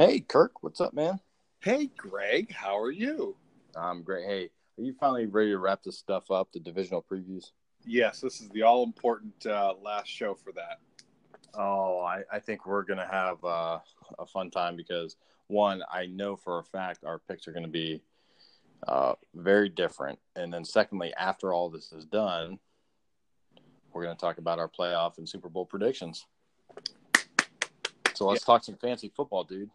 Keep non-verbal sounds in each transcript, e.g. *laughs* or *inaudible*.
Hey, Kirk, what's up, man? Hey, Greg, how are you? I'm great. Hey, are you finally ready to wrap this stuff up, the divisional previews? Yes, this is the all important uh, last show for that. Oh, I, I think we're going to have uh, a fun time because, one, I know for a fact our picks are going to be uh, very different. And then, secondly, after all this is done, we're going to talk about our playoff and Super Bowl predictions. So let's talk some fancy football, dude.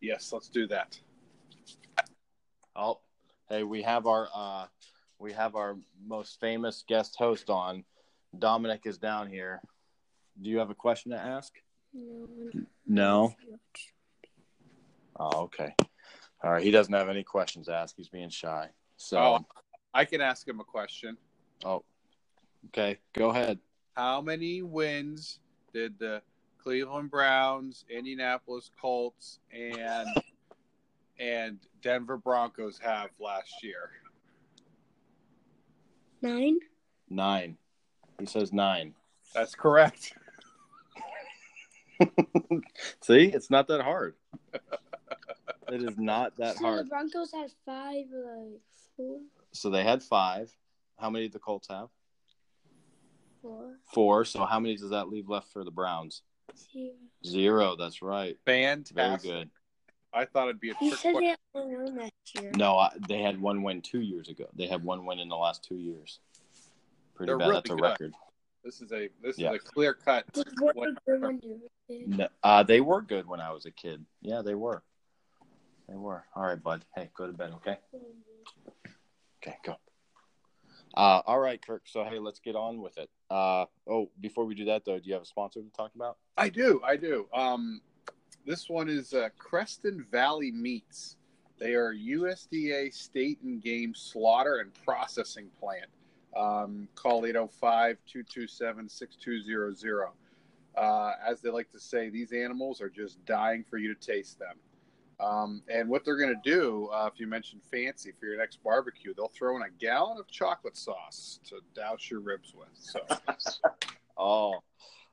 Yes, let's do that. Oh, hey, we have our uh, we have our most famous guest host on. Dominic is down here. Do you have a question to ask? No. No. Oh, okay. All right. He doesn't have any questions to ask. He's being shy. So, Oh, I can ask him a question. oh, okay. Go ahead. How many wins did the Cleveland Browns, Indianapolis Colts, and and Denver Broncos have last year? Nine? Nine. He says nine. That's correct. *laughs* See, it's not that hard. it is not that so hard. the Broncos had five, like four, So they had five. How many did the Colts have? four, Four. So how many does that leave left for the Browns? Zero. Zero. That's right. Banned. Very good. I thought it'd be a You trick said question. they had one win last year. No, I, they had one win two years ago. They had one win in the last two years. Pretty They're bad. really That's a good. record. This is a this Yeah. is a clear cut. Did what What- the good one do? with it? No, uh, they were good when I was a kid. Yeah, they were. They were. All right, bud. Hey, go to bed, okay? Okay, go. Uh, all right, Kirk. So, hey, let's get on with it. Uh, oh, before we do that, though, do you have a sponsor to talk about? I do, I do. Um, this one is uh, Creston Valley Meats. They are USDA state and game slaughter and processing plant. Um, call 805 227 6200. Uh, As they like to say, these animals are just dying for you to taste them. Um, and what they're going to do, uh, if you mention fancy for your next barbecue, they'll throw in a gallon of chocolate sauce to douse your ribs with. So *laughs* Oh,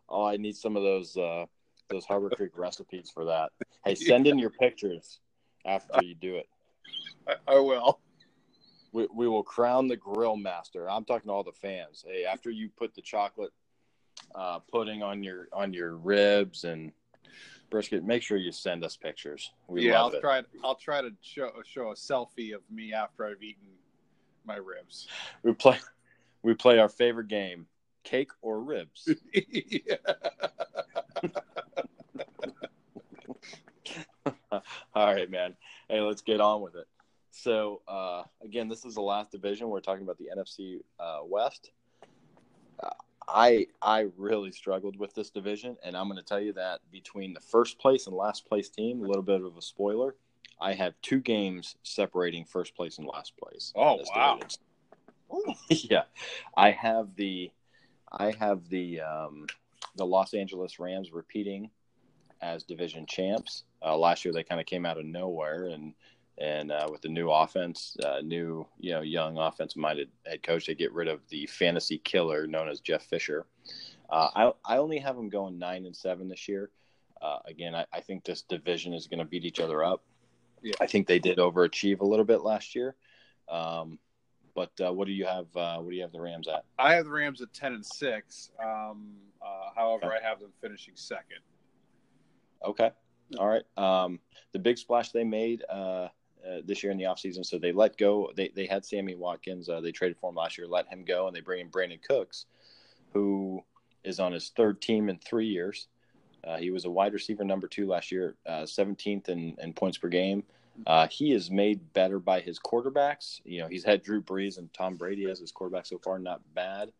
oh, I need some of those uh, those Harbor Creek recipes for that. Hey, *laughs* send in your pictures after you do it. I, I will. We, we will crown the grill master. I'm talking to all the fans. Hey, after you put the chocolate uh, pudding on your on your ribs and brisket, make sure you send us pictures. We yeah, love I'll it. try. I'll try to show show a selfie of me after I've eaten my ribs. We play we play our favorite game, cake or ribs. *laughs* *laughs* All right, man. Hey, let's get on with it. So, uh, again, this is the last division. We're talking about the NFC uh, West. Uh, I I really struggled with this division, and I'm going to tell you that between the first place and last place team, a little bit of a spoiler, I have two games separating first place and last place. Oh, wow. *laughs* yeah, I have the I have the um, the Los Angeles Rams repeating as division champs. Uh, last year they kind of came out of nowhere and and uh, with the new offense, uh, new you know young offensive minded head coach, they get rid of the fantasy killer known as Jeff Fisher. Uh, I I only have them going nine and seven this year. Uh, again, I, I think this division is going to beat each other up. Yeah. I think they did overachieve a little bit last year. Um, but uh, what do you have? Uh, what do you have the Rams at? I have the Rams at ten and six. Um, uh, however, Okay. I have them finishing second. Okay. All right. Um, the big splash they made uh, this year in the offseason, so they let go. They, they had Sammy Watkins. Uh, they traded for him last year, let him go, and they bring in Brandin Cooks, who is on his third team in three years. Uh, he was a wide receiver number two last year, uh, 17th in, in points per game. Uh, he is made better by his quarterbacks. You know, he's had Drew Brees and Tom Brady as his quarterback so far, not bad.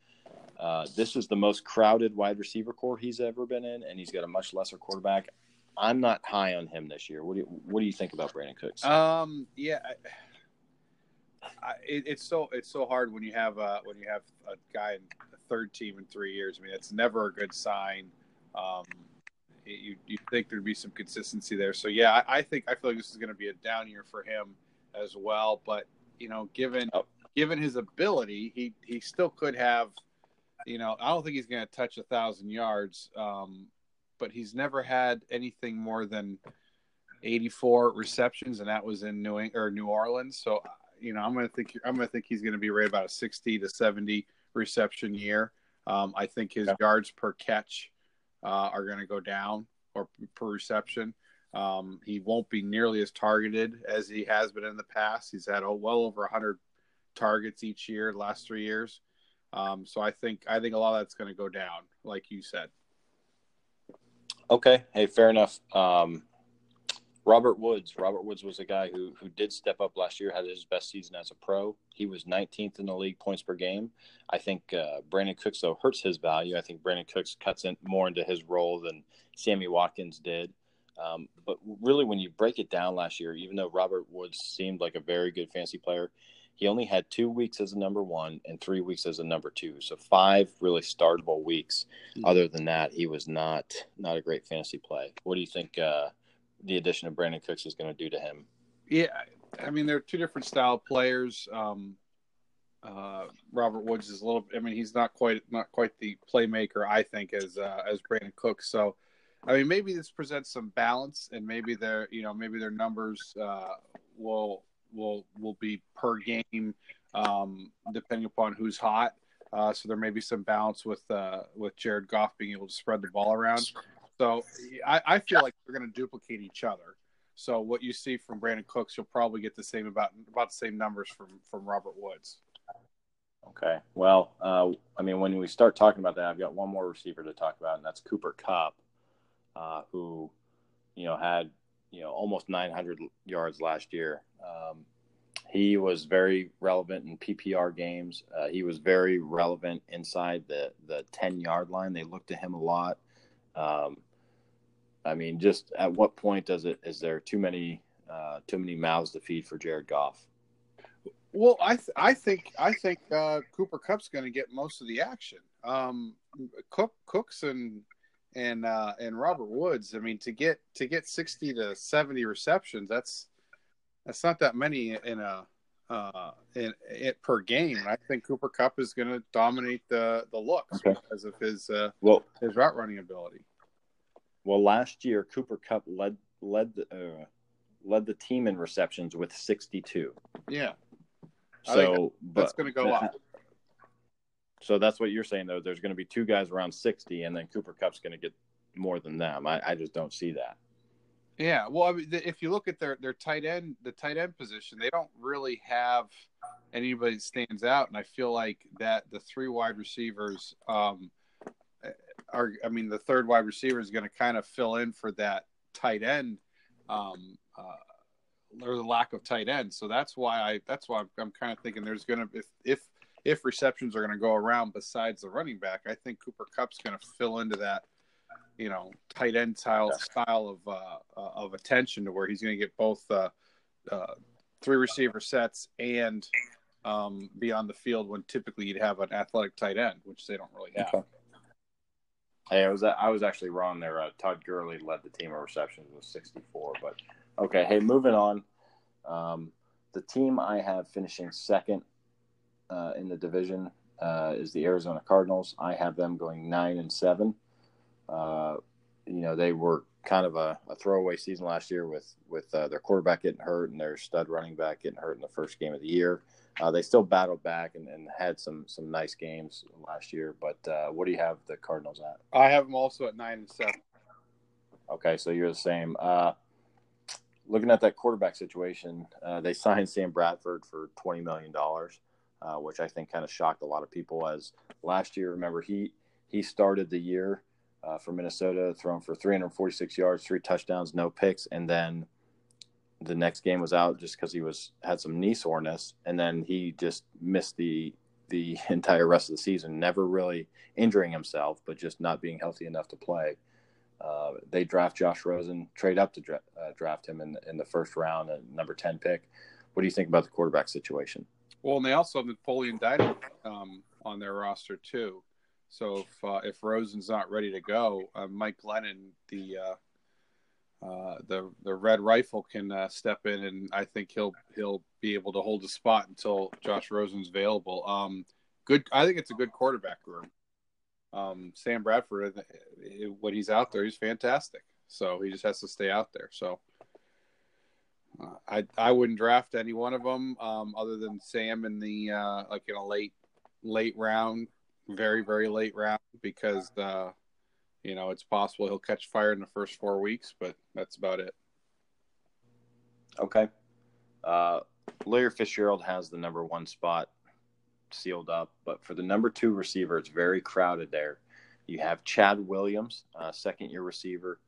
Uh, this is the most crowded wide receiver corps he's ever been in, and he's got a much lesser quarterback. I'm not high on him this year. What do you, what do you think about Brandin Cooks? Um, yeah, I, I, it, it's so it's so hard when you have uh, when you have a guy in the third team in three years. I mean, it's never a good sign. Um, you you think there'd be some consistency there. So yeah, I, I think I feel like this is going to be a down year for him as well. But you know, given Oh. given his ability, he he still could have. You know, I don't think he's going to touch a thousand yards. Um, but he's never had anything more than 84 receptions, and that was in New Eng- or New Orleans. So, you know, I'm gonna think I'm gonna think he's gonna be right about a 60 to 70 reception year. Um, I think his Yeah. yards per catch uh, are going to go down or per reception. Um, he won't be nearly as targeted as he has been in the past. He's had oh, well over 100 targets each year, the last three years. Um, so I think I think a lot of that's going to go down, like you said. Okay, hey, fair enough. Um, Robert Woods. Robert Woods was a guy who who did step up last year, had his best season as a pro. He was 19th in the league points per game. I think uh, Brandin Cooks though hurts his value. I think Brandin Cooks cuts in more into his role than Sammy Watkins did. Um, but really, when you break it down last year, even though Robert Woods seemed like a very good fantasy player, he only had two weeks as a number one and three weeks as a number two. So five really startable weeks. Mhm. Other than that, he was not not a great fantasy play. What do you think uh, the addition of Brandin Cooks is going to do to him? Yeah, I mean they're two different style players. Um, uh, Robert Woods is a little. I mean, he's not quite not quite the playmaker I think as uh, as Brandin Cook. So, I mean, maybe this presents some balance, and maybe their you know maybe their numbers uh, will will will be per game um, depending upon who's hot. Uh, so there may be some balance with uh, with Jared Goff being able to spread the ball around. So I, I feel like they're going to duplicate each other. So what you see from Brandin Cooks, you'll probably get the same about about the same numbers from from Robert Woods. Okay. Well, uh, I mean, when we start talking about that, I've got one more receiver to talk about, and that's Cooper Kupp, uh, who, you know, had you know almost 900 yards last year. Um, he was very relevant in PPR games. Uh, he was very relevant inside the the 10 yard line. They looked to him a lot. Um, I mean, just at what point does it is there too many uh, too many mouths to feed for Jared Goff? Well, I th- I think I think uh, Cooper Kupp's going to get most of the action. Um, Cook Cooks and and uh, and Robert Woods. I mean, to get to get sixty to seventy receptions, that's that's not that many in a uh, in it per game. And I think Cooper Kupp is going to dominate the the looks Okay. because of his uh, Well, his route running ability. Well, last year Cooper Kupp led led the uh, led the team in receptions with 62. Yeah, I So, that's but going to go up. So that's what you're saying, though. There's going to be two guys around 60, and then Cooper Kupp's going to get more than them. I, I just don't see that. Yeah, well, I mean, if you look at their their tight end, the tight end position, they don't really have anybody that stands out, and I feel like that the three wide receivers um, are. I mean, the third wide receiver is going to kind of fill in for that tight end, um, uh, or the lack of tight end. So that's why I. That's why I'm, I'm kind of thinking there's going to be if if if receptions are going to go around besides the running back, I think Cooper Kupp's going to fill into that you know tight end style style of uh, uh, of attention to where he's going to get both uh, uh, three receiver sets and um, be on the field when typically you'd have an athletic tight end, which they don't really have. Okay. Hey, I was I was actually wrong there. Uh, Todd Gurley led the team in receptions with 64. But okay, hey, moving on. Um, the team I have finishing second uh, in the division uh, is the Arizona Cardinals. I have them going nine and seven. Uh, you know, they were kind of a, a throwaway season last year with with uh, their quarterback getting hurt and their stud running back getting hurt in the first game of the year. Uh, they still battled back and, and had some some nice games last year. But uh, what do you have the Cardinals at? I have them also at nine and seven. Okay, so you're the same. Uh, looking at that quarterback situation, uh, they signed Sam Bradford for twenty million dollars, uh, which I think kind of shocked a lot of people. As last year, remember he he started the year uh, for Minnesota, throwing for 346 yards, three touchdowns, no picks, and then the next game was out just because he was had some knee soreness, and then he just missed the the *laughs* entire rest of the season, never really injuring himself, but just not being healthy enough to play. Uh, they draft Josh Rosen, trade up to dra- uh, draft him in the, in the first round, a number ten pick. What do you think about the quarterback situation? Well, and they also have Napoleon Dynamite um, on their roster too. So if uh, if Rosen's not ready to go, uh, Mike Glennon, the uh, uh, the the Red Rifle, can uh, step in, and I think he'll he'll be able to hold a spot until Josh Rosen's available. Um, good, I think it's a good quarterback room. Um, Sam Bradford, when he's out there, he's fantastic. So he just has to stay out there. So I I wouldn't draft any one of them um, other than Sam in the uh, like in a late late round, very very late round because uh, you know it's possible he'll catch fire in the first four weeks, but that's about it. Okay. Uh, Larry Fitzgerald has the number one spot sealed up, but for the number two receiver, it's very crowded there. You have Chad Williams, uh, second year receiver.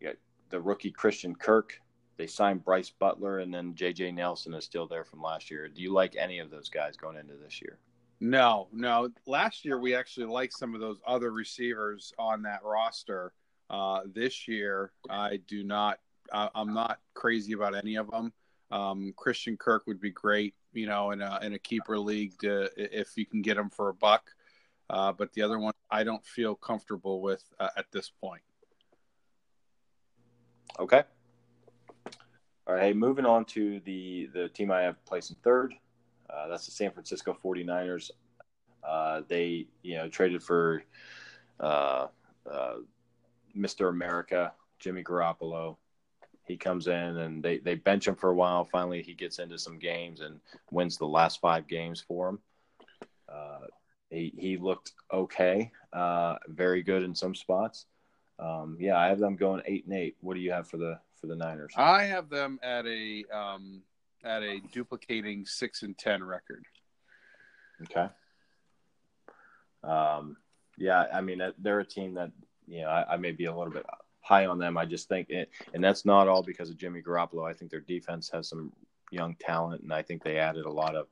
You got the rookie Christian Kirk. They signed Brice Butler, and then J.J. Nelson is still there from last year. Do you like any of those guys going into this year? No, no. Last year we actually liked some of those other receivers on that roster. Uh, this year, I do not. I, I'm not crazy about any of them. Um, Christian Kirk would be great, you know, in a in a keeper league to, if you can get him for a buck. Uh, but the other one, I don't feel comfortable with uh, at this point. Okay. All right. Hey, moving on to the the team I have placing third. Uh, that's the San Francisco 49ers. Uh, they, you know, traded for uh, uh, Mr. America, Jimmy Garoppolo. He comes in and they, they bench him for a while. Finally, he gets into some games and wins the last five games for him. Uh, he, he looked okay, uh, very good in some spots. Um, yeah, I have them going eight and eight. What do you have for the for the Niners? I have them at a um, at a duplicating six and ten record. Okay. Um, yeah, I mean they're a team that you know I, I, may be a little bit high on them. I just think, it, and that's not all because of Jimmy Garoppolo. I think their defense has some young talent, and I think they added a lot of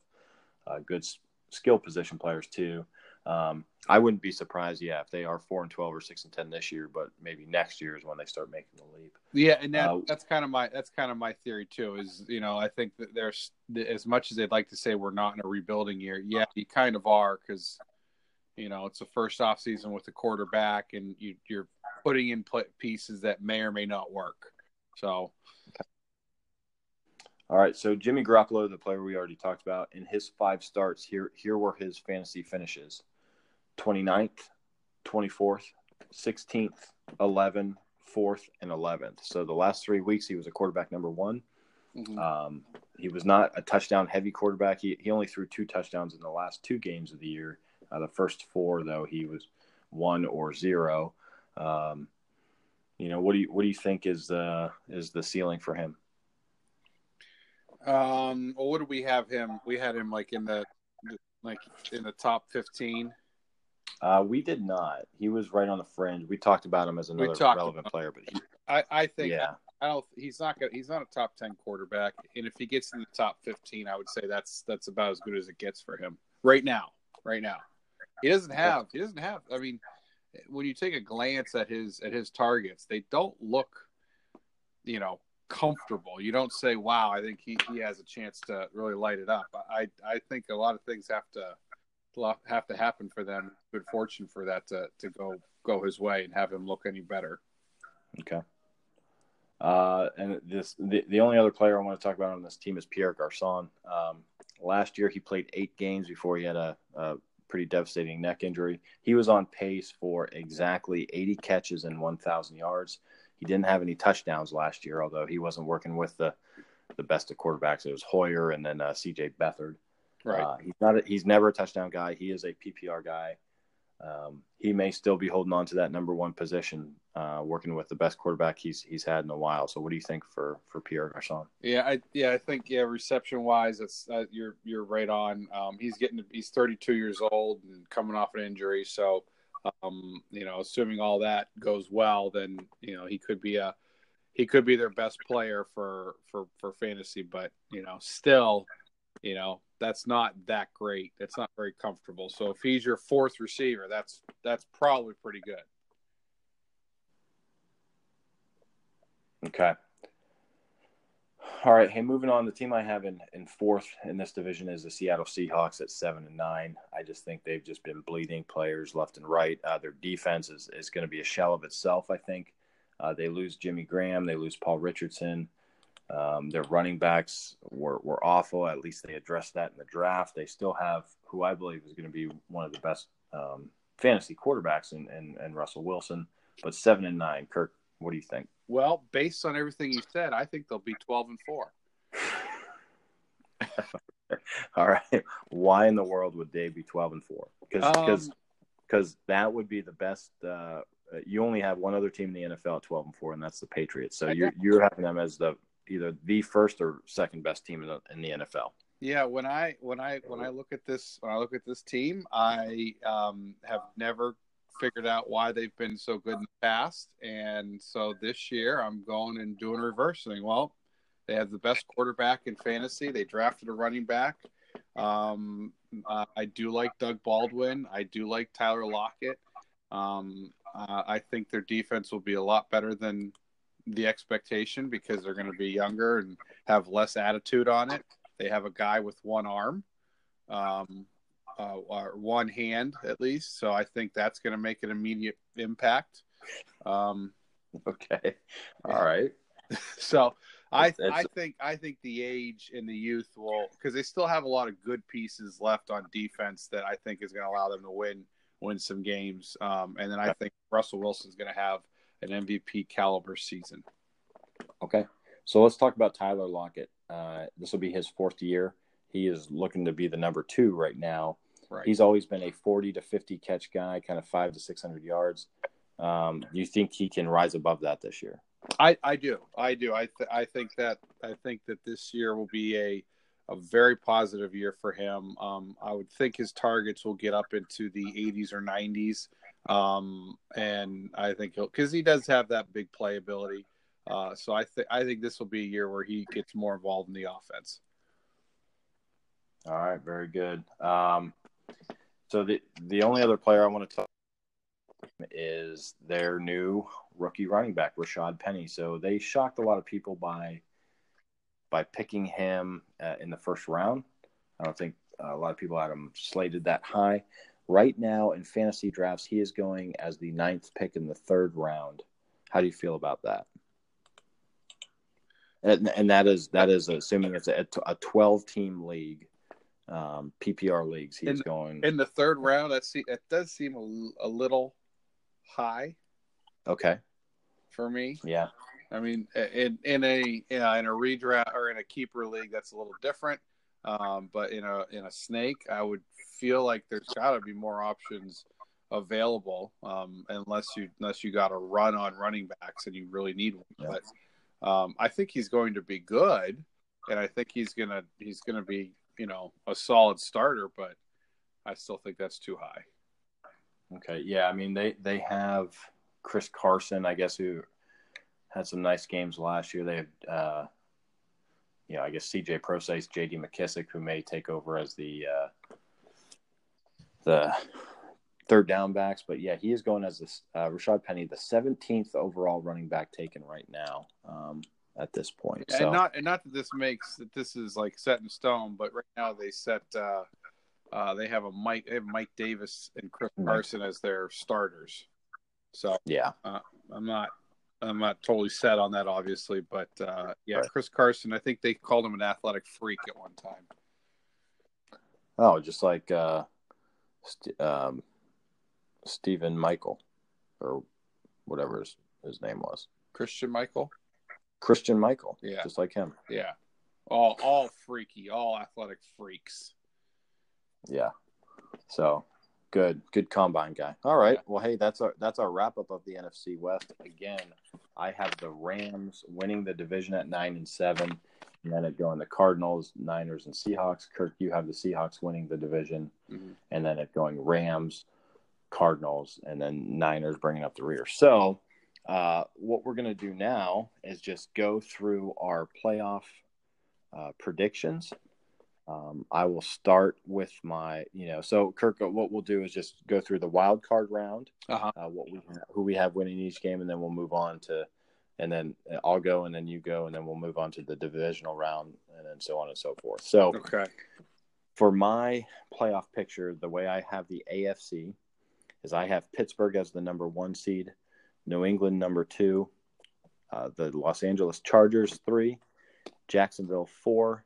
uh, good skill position players too. Um, I wouldn't be surprised, yeah, if they are four and twelve or six and ten this year, but maybe next year is when they start making the leap. Yeah, and that, uh, that's kind of my that's kind of my theory too. Is you know I think that there's as much as they'd like to say we're not in a rebuilding year, yeah, you kind of are because you know it's the first off season with the quarterback, and you, you're putting in pieces that may or may not work. So. All right, so Jimmy Garoppolo, the player we already talked about, in his five starts, here here were his fantasy finishes. 29th, 24th, 16th, 11th, 4th, and 11th. So the last three weeks, he was a quarterback number one. Mm-hmm. Um, he was not a touchdown heavy quarterback. He, he only threw two touchdowns in the last two games of the year. Uh, the first four, though, he was one or zero. Um, you know, what do you what do you think is the is the ceiling for him? Um, well, what do we have him? We had him like in the like in the top fifteen. Uh, we did not. He was right on the fringe. We talked about him as another relevant player, but he, I, I think yeah. I, don't. He's not. Gonna, he's not a top ten quarterback, and if he gets in the top fifteen, I would say that's that's about as good as it gets for him right now. Right now, he doesn't have. He doesn't have. I mean, when you take a glance at his at his targets, they don't look, you know, comfortable. You don't say, "Wow, I think he, he has a chance to really light it up." I I think a lot of things have to have to happen for them. Good fortune for that to, to go go his way and have him look any better. Okay. Uh, and this the, the only other player I want to talk about on this team is Pierre Garcon. Um, last year he played eight games before he had a, a, pretty devastating neck injury. He was on pace for exactly 80 catches and 1,000 yards. He didn't have any touchdowns last year, although he wasn't working with the the best of quarterbacks. It was Hoyer and then uh, C.J. Beathard. Right. Uh, he's not. A, he's never a touchdown guy. He is a PPR guy. Um, he may still be holding on to that number one position, uh, working with the best quarterback he's he's had in a while. So, what do you think for for Pierre Garcon? Yeah, I yeah I think yeah reception wise, that's uh, you're you're right on. Um, he's getting he's 32 years old and coming off an injury, so um, you know, assuming all that goes well, then you know he could be a he could be their best player for for for fantasy. But you know, still, you know, that's not that great. That's not very comfortable. So if he's your fourth receiver, that's that's probably pretty good. Okay. All right. Hey, moving on. The team I have in, in fourth in this division is the Seattle Seahawks at seven and nine. I just think they've just been bleeding players left and right. Uh, their defense is, is going to be a shell of itself, I think. Uh, they lose Jimmy Graham. They lose Paul Richardson. Um, their running backs were, were awful. At least they addressed that in the draft. They still have who I believe is going to be one of the best um, fantasy quarterbacks in, in, in, Russell Wilson. But seven and nine, Kirk, what do you think? Well, based on everything you said, I think they'll be twelve and four. *laughs* All right. Why in the world would they be 12 and 4? Because because Um, because that would be the best. Uh, you only have one other team in the NFL at 12 and 4, and that's the Patriots. So you're you're having them as the either the first or second best team in the, in the NFL. Yeah, when I when I when I look at this when I look at this team, I um, have never figured out why they've been so good in the past, and so this year I'm going and doing reverse thing. Well, they have the best quarterback in fantasy. They drafted a running back. Um, uh, I do like Doug Baldwin. I do like Tyler Lockett. Um, uh, I think their defense will be a lot better than the expectation because they're going to be younger and have less attitude on it. They have a guy with one arm, um, uh, or one hand at least. So I think that's going to make an immediate impact. Um, Okay. All right. *laughs* so I That's- I think I think the age and the youth will because they still have a lot of good pieces left on defense that I think is going to allow them to win win some games. Um, and then I think Russell Wilson's going to have an MVP caliber season. Okay. So let's talk about Tyler Lockett. Uh, this will be his fourth year. He is looking to be the number two right now. Right. He's always been a 40 to 50 catch guy, kind of five to 600 yards. Um, do you think he can rise above that this year? I, I do. I do. I th- I think that I think that this year will be a a very positive year for him. Um, I would think his targets will get up into the 80s or 90s, um, and I think he'll because he does have that big playability. Uh, so I think I think this will be a year where he gets more involved in the offense. All right, very good. Um, so the the only other player I want to talk is their new rookie running back, Rashad Penny. So they shocked a lot of people by by picking him uh, in the first round. I don't think uh, a lot of people had him slated that high. Right now in fantasy drafts, he is going as the ninth pick in the third round. How do you feel about that? And, and that is that is assuming it's a, a twelve team league, um, PPR leagues. He's In- going In the third round, that see it does seem a, a little high okay. for me. Yeah, I mean, in in a yeah, in a redraft or in a keeper league, that's a little different. Um, but in a in a snake, I would feel like there's got to be more options available, um, unless you unless you got a run on running backs and you really need one. Yeah. But um, I think he's going to be good, and I think he's gonna he's gonna be you know a solid starter. But I still think that's too high. Okay, yeah. I mean, they they have Chris Carson, I guess, who had some nice games last year. They have, uh, you know, I guess C.J. Prosise, J.D. McKissic, who may take over as the uh, the third down backs. But yeah, he is going as this uh, Rashad Penny, the 17th overall running back taken right now um, at this point. So And not and not that this makes that this is like set in stone, but right now they set uh, uh, they have a Mike they have Mike Davis and Chris Right. Carson as their starters. So yeah, I'm not I'm not totally set on that obviously, but uh, yeah, Right. Chris Carson. I think they called him an athletic freak at one time. oh, just like uh, St- um, Stephen Michael or whatever his, his name was. Christian Michael. Christian Michael, Yeah. just like him. Yeah, all all freaky, all athletic freaks. Yeah. So good, good combine guy. All right. Yeah. Well, hey, that's our that's our wrap up of the NFC West. Again, I have the Rams winning the division at nine and seven, and then it going the Cardinals, Niners, and Seahawks. Kirk, you have the Seahawks winning the division, Mhm. and then it going Rams, Cardinals, and then Niners bringing up the rear. So. Uh, what we're going to do now is just go through our playoff uh, predictions. Um, I will start with my, you know, so Kirk, what we'll do is just go through the wild card round, Uh-huh. uh, what we who we have winning each game, and then we'll move on to, and then I'll go, and then you go, and then we'll move on to the divisional round, and then so on and so forth. So Okay. for my playoff picture, the way I have the AFC is I have Pittsburgh as the number one seed, New England number two, uh, the Los Angeles Chargers three, Jacksonville four,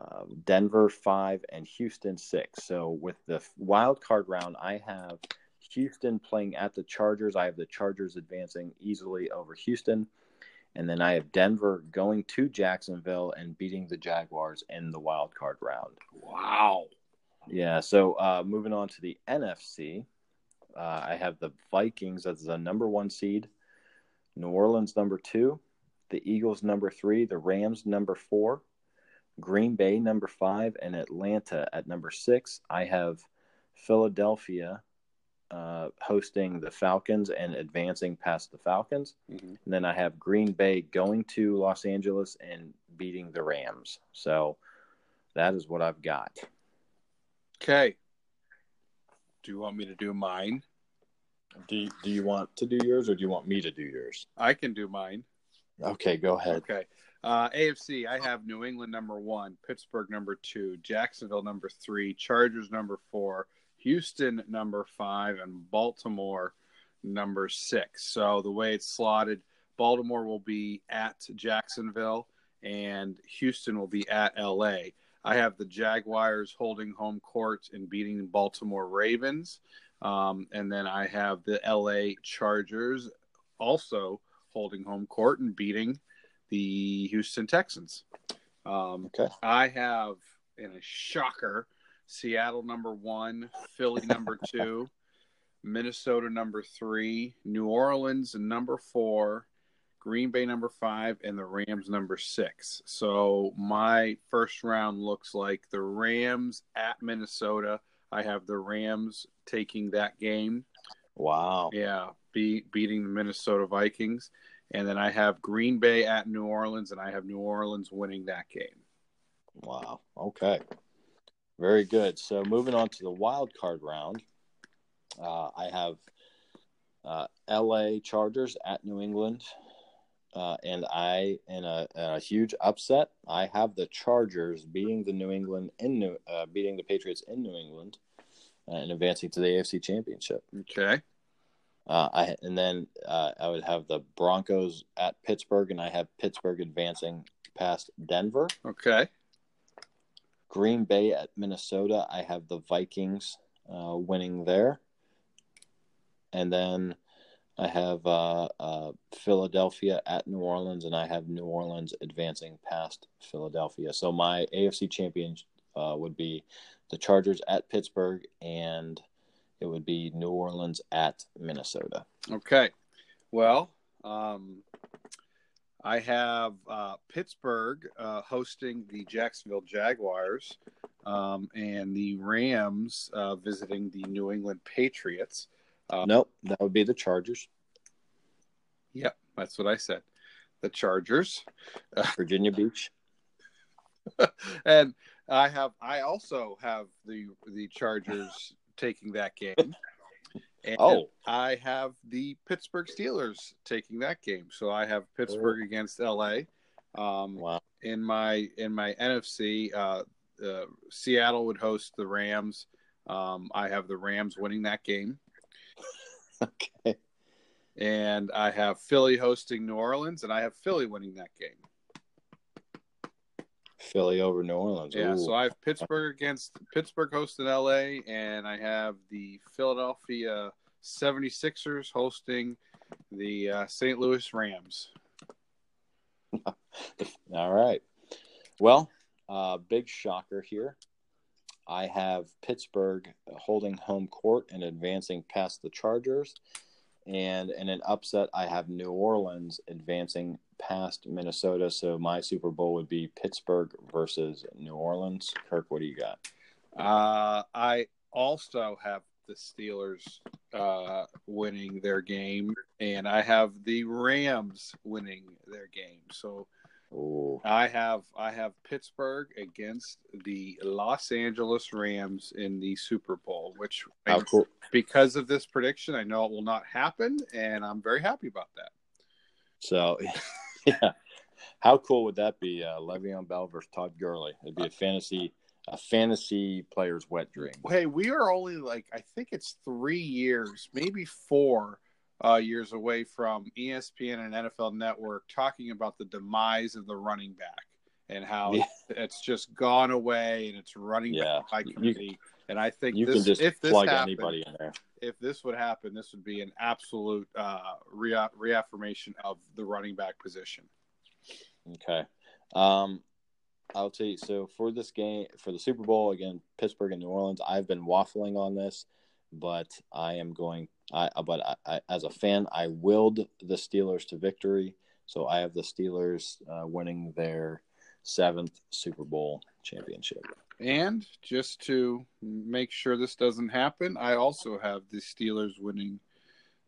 uh, Denver five, and Houston six. So with the wild card round, I have Houston playing at the Chargers. I have the Chargers advancing easily over Houston. And then I have Denver going to Jacksonville and beating the Jaguars in the wild card round. Wow. Yeah. So uh, moving on to the NFC, uh, I have the Vikings as the number one seed, New Orleans number two, the Eagles number three, the Rams number four, Green Bay number five, and Atlanta at number six. I have Philadelphia uh, hosting the Falcons and advancing past the Falcons. Mhm. And then I have Green Bay going to Los Angeles and beating the Rams. So that is what I've got. Okay. Do you want me to do mine? Do you, do you want to do yours or do you want me to do yours? I can do mine. Okay, go ahead. Okay. Uh, AFC, I have New England number one, Pittsburgh number two, Jacksonville number three, Chargers number four, Houston number five, and Baltimore number six. So the way it's slotted, Baltimore will be at Jacksonville and Houston will be at LA. I have the Jaguars holding home court and beating the Baltimore Ravens. Um, and then I have the LA Chargers also holding home court and beating the Houston Texans. Um, Okay. I have in a shocker Seattle number one, Philly number *laughs* two, Minnesota number three, New Orleans number four, Green Bay number five, and the Rams number six. So my first round looks like the Rams at Minnesota. I have the Rams taking that game. Wow. Yeah, be, beating the Minnesota Vikings. And then I have Green Bay at New Orleans, and I have New Orleans winning that game. Wow. Okay. Very good. So moving on to the wild card round, uh, I have uh, L.A. Chargers at New England, uh, and I in a, a huge upset. I have the Chargers beating the New England in New uh, beating the Patriots in New England, and advancing to the AFC Championship. Okay. Uh, I and then uh, I would have the Broncos at Pittsburgh, and I have Pittsburgh advancing past Denver. Okay. Green Bay at Minnesota. I have the Vikings uh, winning there, and then I have uh, uh, Philadelphia at New Orleans, and I have New Orleans advancing past Philadelphia. So my AFC champion uh, would be the Chargers at Pittsburgh, and it would be New Orleans at Minnesota. Okay. Well, um, I have uh, Pittsburgh uh, hosting the Jacksonville Jaguars um, and the Rams uh, visiting the New England Patriots. Uh, nope, that would be the Chargers. Yep, that's what I said. The Chargers. *laughs* Virginia Beach. and I have I also have the the Chargers taking that game. And Oh. I have the Pittsburgh Steelers taking that game. So I have Pittsburgh against LA. Um, Wow. in my in my NFC, uh, uh, Seattle would host the Rams. Um, I have the Rams winning that game, *laughs* Okay. and I have Philly hosting New Orleans, and I have Philly winning that game. Philly over New Orleans. Yeah, Ooh. so I have Pittsburgh against Pittsburgh hosting LA, and I have the Philadelphia 76ers hosting the uh, St. Louis Rams. *laughs* All right. Well, uh, big shocker here. I have Pittsburgh holding home court and advancing past the Chargers. And in an upset, I have New Orleans advancing past Minnesota. So my Super Bowl would be Pittsburgh versus New Orleans. Kirk, what do you got? Uh, I also have the Steelers uh, winning their game, and I have the Rams winning their game. So Ooh. I have I have Pittsburgh against the Los Angeles Rams in the Super Bowl, which cool. because of this prediction, I know it will not happen, and I'm very happy about that. So, *laughs* yeah. How cool would that be? Uh, Le'Veon Bell versus Todd Gurley. It'd be a fantasy, a fantasy player's wet dream. Hey, we are only like I think it's three years, maybe four uh, years away from ESPN and NFL Network talking about the demise of the running back and how Yeah. it's just gone away and it's running Yeah. back by committee. And I think You this, can just if this plug happened, anybody in there. if this would happen, this would be an absolute uh, rea- reaffirmation of the running back position. Okay. Um, I'll tell you. So for this game, for the Super Bowl again, Pittsburgh and New Orleans, I've been waffling on this, but I am going. I but I, I, as a fan, I willed the Steelers to victory. So I have the Steelers uh, winning their seventh Super Bowl championship. And just to make sure this doesn't happen, I also have the Steelers winning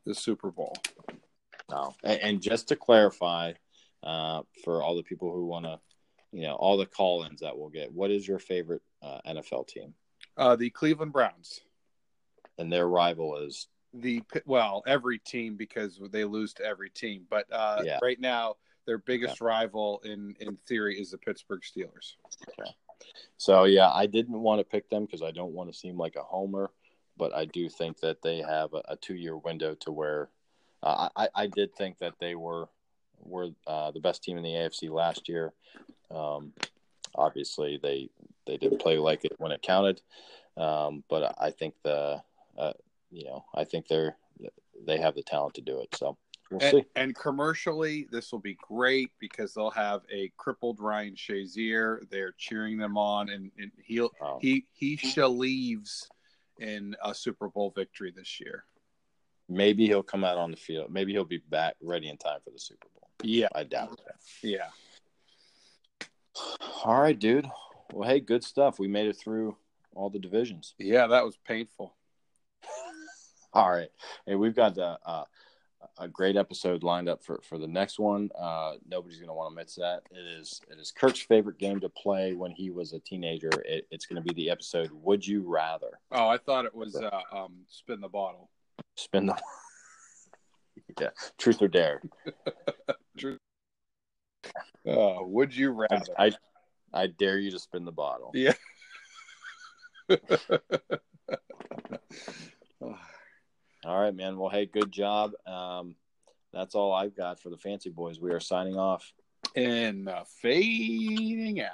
the Super Bowl. And, and just to clarify, uh, for all the people who want to, you know, all the call-ins that we'll get, what is your favorite uh, NFL team? Uh, the Cleveland Browns. And their rival is The well, every team because they lose to every team, but uh, Yeah. right now their biggest rival in in theory is the Pittsburgh Steelers. So yeah, I didn't want to pick them because I don't want to seem like a homer, but I do think that they have a, a two-year window to where uh, I, I did think that they were were uh, the best team in the AFC last year. Um, obviously, they they didn't play like it when it counted, um, but I think the uh, you know I think they're they have the talent to do it. So we'll see. And, and commercially, this will be great because they'll have a crippled Ryan Shazier. They're cheering them on, and, and he'll Um, he he shall leaves in a Super Bowl victory this year. maybe he'll come out on the field. Maybe he'll be back ready in time for the Super Bowl. Yeah, I doubt it. yeah. *sighs* All right, dude. Well, hey, good stuff. We made it through all the divisions. Yeah, that was painful. *laughs* All right, and we've got the. a, a great episode lined up for, for the next one. Uh, nobody's going to want to miss that. It is it is Kirk's favorite game to play when he was a teenager. It, it's going to be the episode "Would You Rather." Oh, I thought it was uh, um, spin the bottle. Spin the *laughs* yeah, truth or dare. *laughs* Uh, would you rather? I I dare you to spin the bottle. Yeah. *laughs* *sighs* All right, man. Well, hey, good job. Um, that's all I've got for the Fancy Boys. We are signing off. and uh, fading out.